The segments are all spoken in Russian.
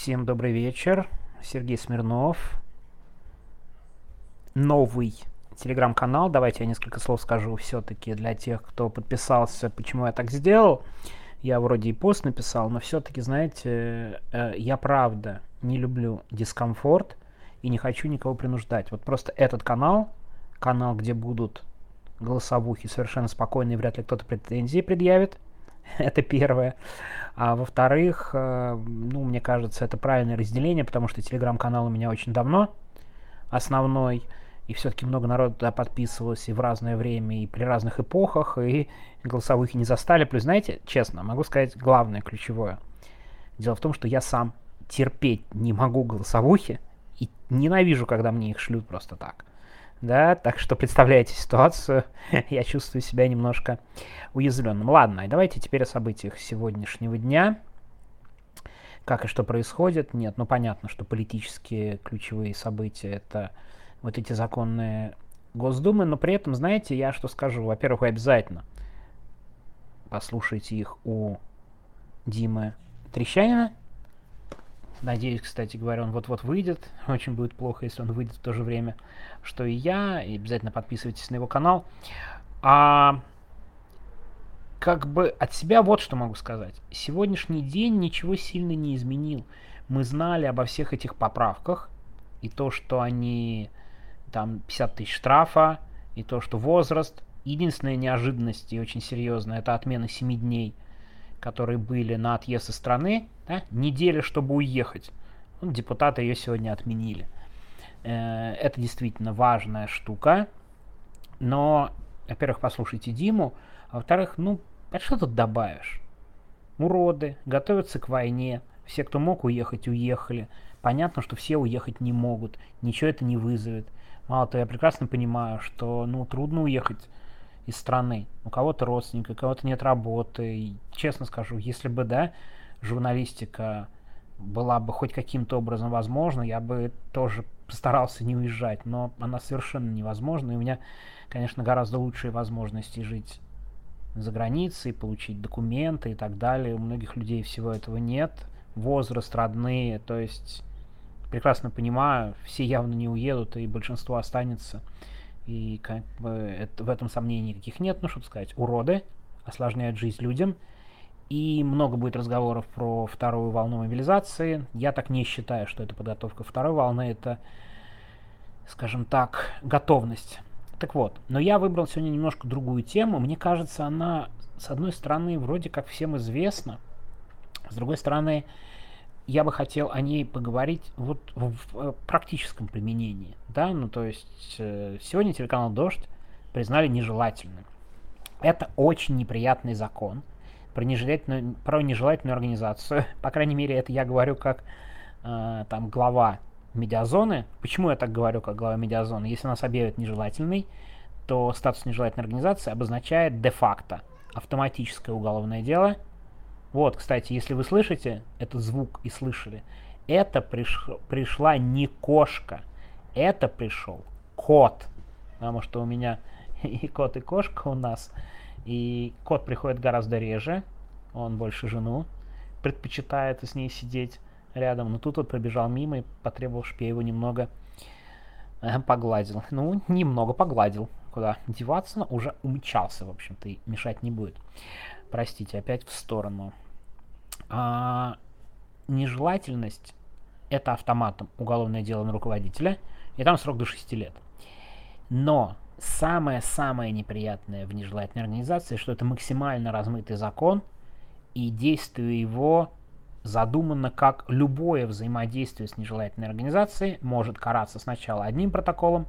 Всем добрый вечер. Сергей Смирнов. Новый телеграм-канал. Давайте я несколько слов скажу все-таки для тех, кто подписался, почему я так сделал. Я вроде и пост написал, но все-таки, знаете, э, я правда не люблю дискомфорт и не хочу никого принуждать. Вот просто этот канал, канал, где будут голосовухи совершенно спокойные, вряд ли кто-то претензии предъявит. Это первое. А во-вторых, э, ну, мне кажется, это правильное разделение, потому что телеграм-канал у меня очень давно основной, и все-таки много народу туда подписывалось и в разное время, и при разных эпохах, и голосовых не застали. Плюс, знаете, честно, могу сказать главное, ключевое. Дело в том, что я сам терпеть не могу голосовухи, и ненавижу, когда мне их шлют просто так да, так что представляете ситуацию, я чувствую себя немножко уязвленным. Ладно, давайте теперь о событиях сегодняшнего дня. Как и что происходит? Нет, ну понятно, что политические ключевые события это вот эти законные Госдумы, но при этом, знаете, я что скажу? Во-первых, вы обязательно послушайте их у Димы Трещанина, Надеюсь, кстати говоря, он вот-вот выйдет. Очень будет плохо, если он выйдет в то же время, что и я. И обязательно подписывайтесь на его канал. А как бы от себя вот что могу сказать. Сегодняшний день ничего сильно не изменил. Мы знали обо всех этих поправках. И то, что они там 50 тысяч штрафа, и то, что возраст. Единственная неожиданность и очень серьезная, это отмена 7 дней – которые были на отъезд из страны, да, неделя, чтобы уехать. Ну, депутаты ее сегодня отменили. Э, это действительно важная штука. Но, во-первых, послушайте Диму, а во-вторых, ну, а что тут добавишь? Уроды, готовятся к войне, все, кто мог уехать, уехали. Понятно, что все уехать не могут, ничего это не вызовет. Мало того, я прекрасно понимаю, что ну, трудно уехать из страны. У кого-то родственники, у кого-то нет работы. И, честно скажу, если бы, да, журналистика была бы хоть каким-то образом возможна, я бы тоже постарался не уезжать, но она совершенно невозможна, и у меня, конечно, гораздо лучшие возможности жить за границей, получить документы и так далее. У многих людей всего этого нет. Возраст, родные, то есть прекрасно понимаю, все явно не уедут, и большинство останется. И как бы это, в этом сомнений никаких нет, ну, чтобы сказать, уроды осложняют жизнь людям. И много будет разговоров про вторую волну мобилизации. Я так не считаю, что это подготовка второй волны, это, скажем так, готовность. Так вот, но я выбрал сегодня немножко другую тему. Мне кажется, она, с одной стороны, вроде как всем известна, с другой стороны, я бы хотел о ней поговорить вот в, в э, практическом применении. Да? Ну, то есть э, сегодня телеканал «Дождь» признали нежелательным. Это очень неприятный закон про нежелательную, про нежелательную организацию. По крайней мере, это я говорю как э, там глава медиазоны. Почему я так говорю, как глава медиазоны? Если нас объявят нежелательной, то статус нежелательной организации обозначает де-факто автоматическое уголовное дело – вот, кстати, если вы слышите этот звук и слышали, это приш... пришла не кошка, это пришел кот. Потому что у меня и кот, и кошка у нас. И кот приходит гораздо реже, он больше жену предпочитает с ней сидеть рядом. Но тут вот пробежал мимо и потребовал, чтобы я его немного э, погладил. Ну, немного погладил. Куда деваться, но уже умчался, в общем-то, и мешать не будет. Простите, опять в сторону. А, нежелательность это автоматом уголовное дело на руководителя, и там срок до 6 лет. Но самое-самое неприятное в нежелательной организации, что это максимально размытый закон, и действие его задумано как любое взаимодействие с нежелательной организацией может караться сначала одним протоколом,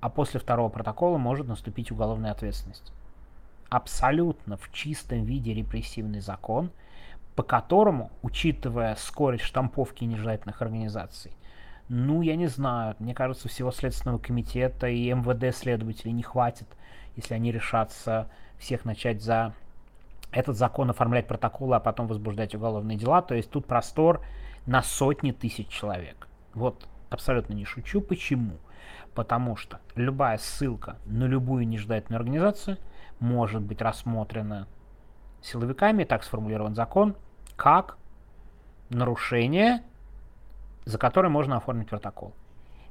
а после второго протокола может наступить уголовная ответственность абсолютно в чистом виде репрессивный закон, по которому, учитывая скорость штамповки нежелательных организаций, ну, я не знаю, мне кажется, всего Следственного комитета и МВД следователей не хватит, если они решатся всех начать за этот закон оформлять протоколы, а потом возбуждать уголовные дела. То есть тут простор на сотни тысяч человек. Вот абсолютно не шучу. Почему? Потому что любая ссылка на любую нежелательную организацию – может быть рассмотрено силовиками, так сформулирован закон, как нарушение за который можно оформить протокол.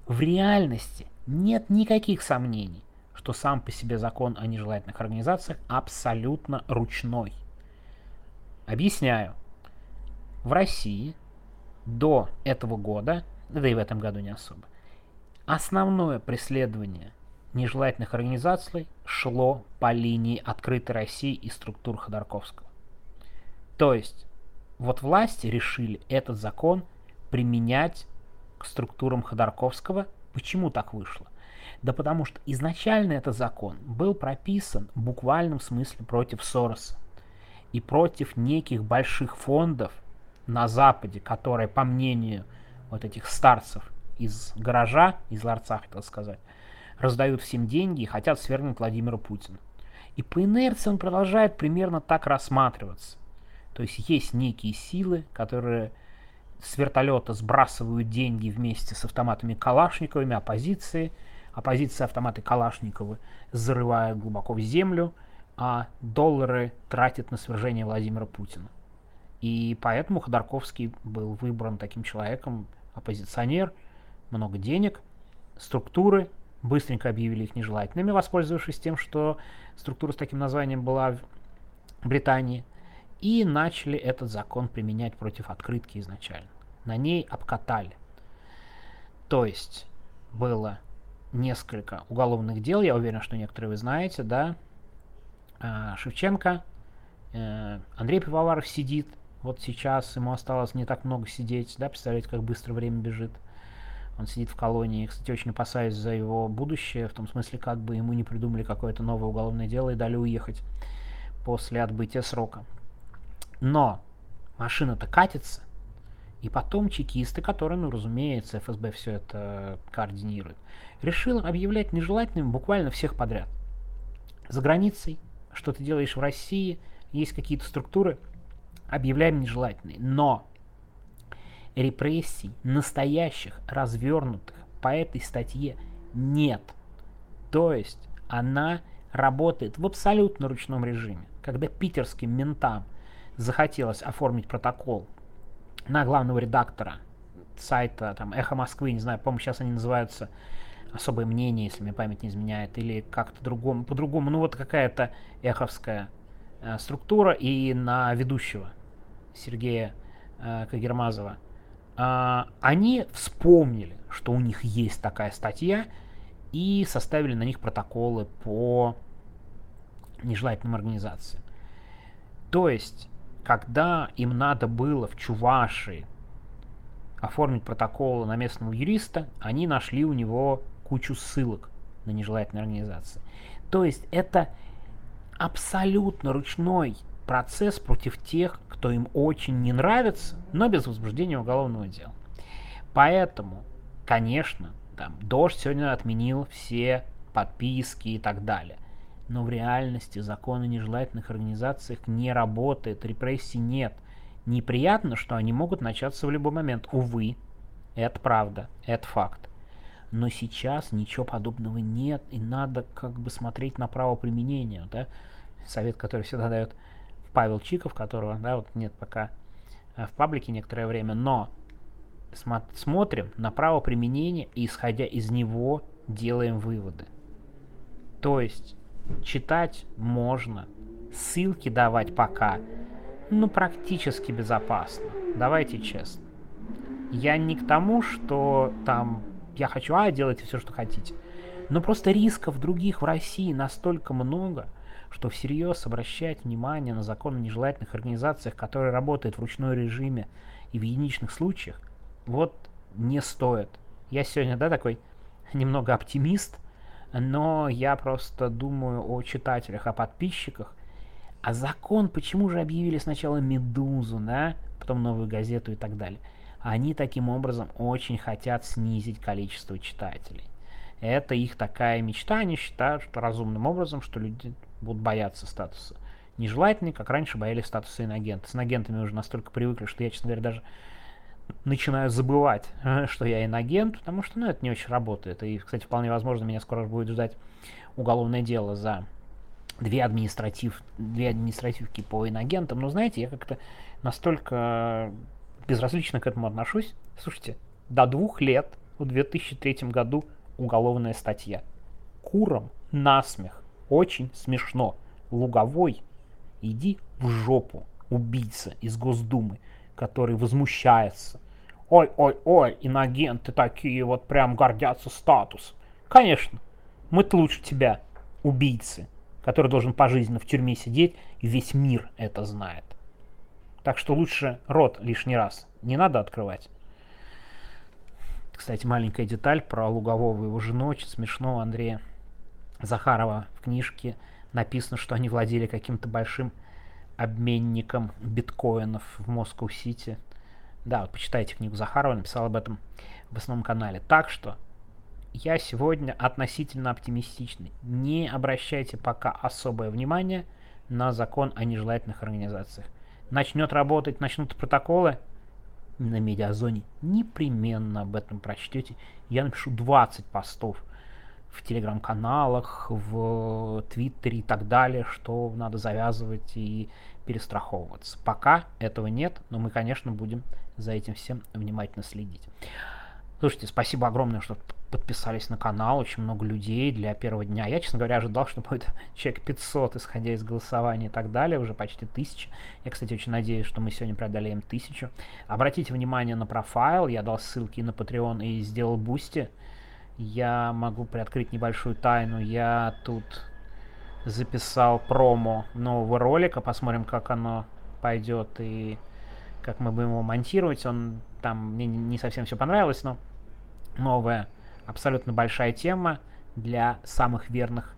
В реальности нет никаких сомнений, что сам по себе закон о нежелательных организациях абсолютно ручной. Объясняю. В России до этого года, да и в этом году не особо, основное преследование нежелательных организаций шло по линии открытой России и структур Ходорковского. То есть, вот власти решили этот закон применять к структурам Ходорковского. Почему так вышло? Да потому что изначально этот закон был прописан в буквальном смысле против Сороса и против неких больших фондов на Западе, которые, по мнению вот этих старцев из гаража, из ларца, хотел сказать, раздают всем деньги и хотят свергнуть Владимира Путина. И по инерции он продолжает примерно так рассматриваться. То есть есть некие силы, которые с вертолета сбрасывают деньги вместе с автоматами Калашниковыми оппозиции. Оппозиция автоматы Калашниковы зарывает глубоко в землю, а доллары тратит на свержение Владимира Путина. И поэтому Ходорковский был выбран таким человеком, оппозиционер, много денег, структуры, быстренько объявили их нежелательными, воспользовавшись тем, что структура с таким названием была в Британии, и начали этот закон применять против открытки изначально. На ней обкатали. То есть было несколько уголовных дел, я уверен, что некоторые вы знаете, да, а, Шевченко, э, Андрей Пивоваров сидит, вот сейчас ему осталось не так много сидеть, да, представляете, как быстро время бежит. Он сидит в колонии. Кстати, очень опасаюсь за его будущее, в том смысле, как бы ему не придумали какое-то новое уголовное дело и дали уехать после отбытия срока. Но машина-то катится, и потом чекисты, которые, ну, разумеется, ФСБ все это координирует, решил объявлять нежелательными буквально всех подряд. За границей, что ты делаешь в России, есть какие-то структуры, объявляем нежелательные. Но репрессий настоящих, развернутых по этой статье нет. То есть она работает в абсолютно ручном режиме. Когда питерским ментам захотелось оформить протокол на главного редактора сайта там, «Эхо Москвы», не знаю, по-моему, сейчас они называются «Особое мнение», если мне память не изменяет, или как-то другому, по-другому, ну вот какая-то эховская э, структура, и на ведущего Сергея э, Кагермазова – они вспомнили, что у них есть такая статья, и составили на них протоколы по нежелательным организациям. То есть, когда им надо было в Чувашии оформить протокол на местного юриста, они нашли у него кучу ссылок на нежелательные организации. То есть это абсолютно ручной процесс против тех, кто им очень не нравится, но без возбуждения уголовного дела. Поэтому, конечно, там, Дождь сегодня отменил все подписки и так далее. Но в реальности закон о нежелательных организациях не работает, репрессий нет. Неприятно, что они могут начаться в любой момент. Увы, это правда, это факт. Но сейчас ничего подобного нет, и надо как бы смотреть на право применения. Да? Совет, который всегда дает Павел Чиков, которого, да, вот нет пока э, в паблике некоторое время, но смо смотрим на право применения и, исходя из него, делаем выводы. То есть читать можно, ссылки давать пока, ну, практически безопасно. Давайте честно. Я не к тому, что там я хочу, а, делайте все, что хотите. Но просто рисков других в России настолько много, что всерьез обращать внимание на закон о нежелательных организациях, которые работают в ручной режиме и в единичных случаях, вот не стоит. Я сегодня, да, такой немного оптимист, но я просто думаю о читателях, о подписчиках. А закон почему же объявили сначала «Медузу», да, потом «Новую газету» и так далее? Они таким образом очень хотят снизить количество читателей. Это их такая мечта, они считают, что разумным образом, что люди будут бояться статуса нежелательный, как раньше боялись статуса инагента. С инагентами уже настолько привыкли, что я, честно говоря, даже начинаю забывать, что я инагент, потому что, ну, это не очень работает. И, кстати, вполне возможно, меня скоро будет ждать уголовное дело за две, административ, две административки по инагентам. Но, знаете, я как-то настолько безразлично к этому отношусь. Слушайте, до двух лет в 2003 году уголовная статья. Курам насмех. Очень смешно. Луговой, иди в жопу, убийца из Госдумы, который возмущается. Ой-ой-ой, инагенты такие вот прям гордятся статус. Конечно, мы-то лучше тебя, убийцы, который должен пожизненно в тюрьме сидеть, и весь мир это знает. Так что лучше рот лишний раз не надо открывать. Кстати, маленькая деталь про Лугового его жену, очень смешно, Андрея Захарова в книжке написано, что они владели каким-то большим обменником биткоинов в Москву-Сити. Да, вот почитайте книгу Захарова, написал об этом в основном канале. Так что я сегодня относительно оптимистичный. Не обращайте пока особое внимание на закон о нежелательных организациях. Начнет работать, начнут протоколы на медиазоне, непременно об этом прочтете. Я напишу 20 постов в телеграм-каналах, в твиттере и так далее, что надо завязывать и перестраховываться. Пока этого нет, но мы, конечно, будем за этим всем внимательно следить. Слушайте, спасибо огромное, что подписались на канал, очень много людей для первого дня. Я, честно говоря, ожидал, что будет человек 500, исходя из голосования и так далее, уже почти 1000. Я, кстати, очень надеюсь, что мы сегодня преодолеем 1000. Обратите внимание на профайл, я дал ссылки на Patreon и сделал Boosty. Я могу приоткрыть небольшую тайну, я тут записал промо нового ролика, посмотрим, как оно пойдет и как мы будем его монтировать. Он там мне не совсем все понравилось, но новая абсолютно большая тема для самых верных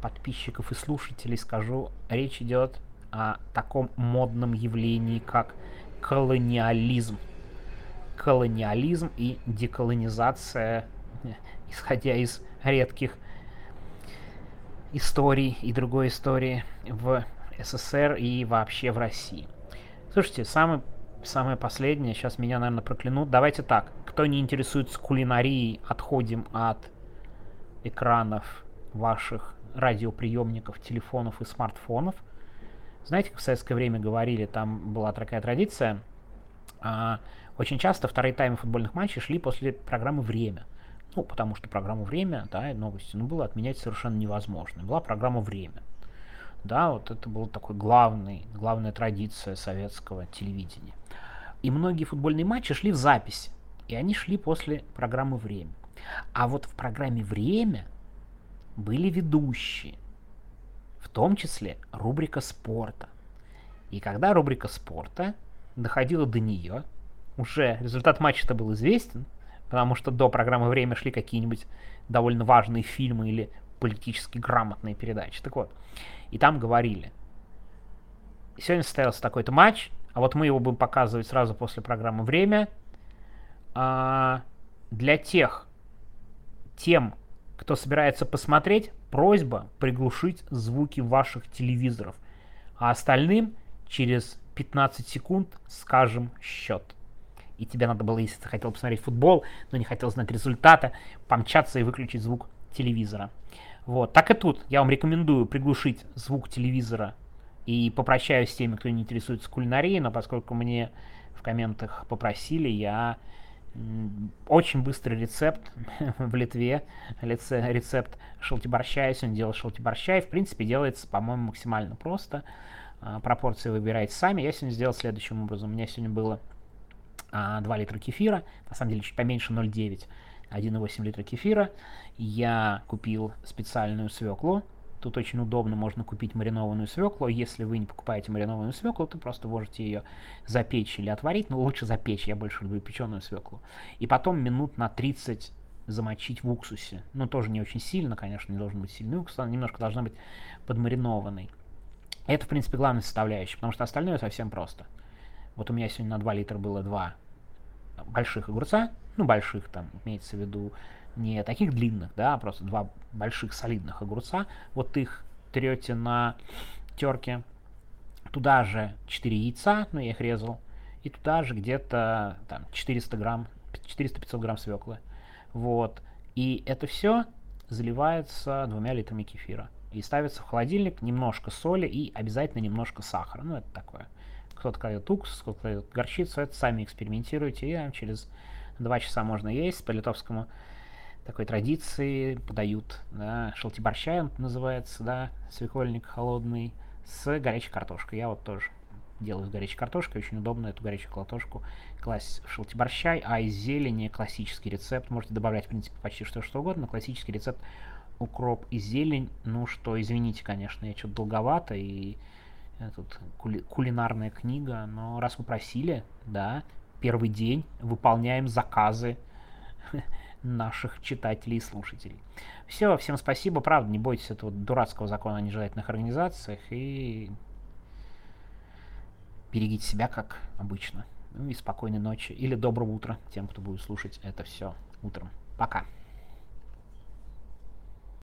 подписчиков и слушателей. Скажу, речь идет о таком модном явлении, как колониализм. Колониализм и деколонизация, исходя из редких историй и другой истории в СССР и вообще в России. Слушайте, самый самое последнее, сейчас меня, наверное, проклянут. Давайте так, кто не интересуется кулинарией, отходим от экранов ваших радиоприемников, телефонов и смартфонов. Знаете, как в советское время говорили, там была такая традиция, а, очень часто вторые таймы футбольных матчей шли после программы «Время». Ну, потому что программу «Время», да, новости, ну, было отменять совершенно невозможно. Была программа «Время». Да, вот это была такой главный, главная традиция советского телевидения. И многие футбольные матчи шли в записи. И они шли после программы «Время». А вот в программе «Время» были ведущие. В том числе рубрика спорта. И когда рубрика спорта доходила до нее, уже результат матча-то был известен, потому что до программы «Время» шли какие-нибудь довольно важные фильмы или политически грамотные передачи. Так вот, и там говорили, сегодня состоялся такой-то матч, а вот мы его будем показывать сразу после программы «Время». А, для тех, тем, кто собирается посмотреть, просьба приглушить звуки ваших телевизоров, а остальным через 15 секунд скажем счет. И тебе надо было, если ты хотел посмотреть футбол, но не хотел знать результата, помчаться и выключить звук телевизора. Вот, так и тут. Я вам рекомендую приглушить звук телевизора и попрощаюсь с теми, кто не интересуется кулинарией, но поскольку мне в комментах попросили, я очень быстрый рецепт в Литве, рецепт шелтиборща, он делал шелтиборща, и в принципе делается, по-моему, максимально просто. А, пропорции выбираете сами. Я сегодня сделал следующим образом. У меня сегодня было 2 а, литра кефира, на самом деле чуть поменьше 0,9, 1,8 литра кефира. Я купил специальную свеклу, Тут очень удобно, можно купить маринованную свеклу. Если вы не покупаете маринованную свеклу, то просто можете ее запечь или отварить. Но лучше запечь, я больше люблю печеную свеклу. И потом минут на 30 замочить в уксусе. Ну, тоже не очень сильно, конечно, не должен быть сильный уксус, она немножко должна быть подмаринованной. Это, в принципе, главная составляющая, потому что остальное совсем просто. Вот у меня сегодня на 2 литра было два больших огурца, ну, больших там, имеется в виду не таких длинных, да, а просто два больших солидных огурца. Вот их трете на терке. Туда же 4 яйца, ну я их резал. И туда же где-то там 400 грамм, 400-500 грамм свеклы. Вот. И это все заливается двумя литрами кефира. И ставится в холодильник немножко соли и обязательно немножко сахара. Ну, это такое. Кто-то кладет уксус, кто-то кладет горчицу. Это сами экспериментируйте. И через два часа можно есть, по литовскому такой традиции подают, да, шелтиборщай он называется, да, свекольник холодный, с горячей картошкой. Я вот тоже делаю с горячей картошкой, очень удобно эту горячую картошку класть в шелтиборщай, а из зелени классический рецепт, можете добавлять, в принципе, почти что, что угодно, классический рецепт укроп и зелень, ну что, извините, конечно, я что-то долговато, и тут кули кулинарная книга, но раз вы просили, да, первый день выполняем заказы наших читателей и слушателей. Все, всем спасибо, правда, не бойтесь этого дурацкого закона о нежелательных организациях и берегите себя, как обычно. Ну и спокойной ночи или доброго утра тем, кто будет слушать это все утром. Пока.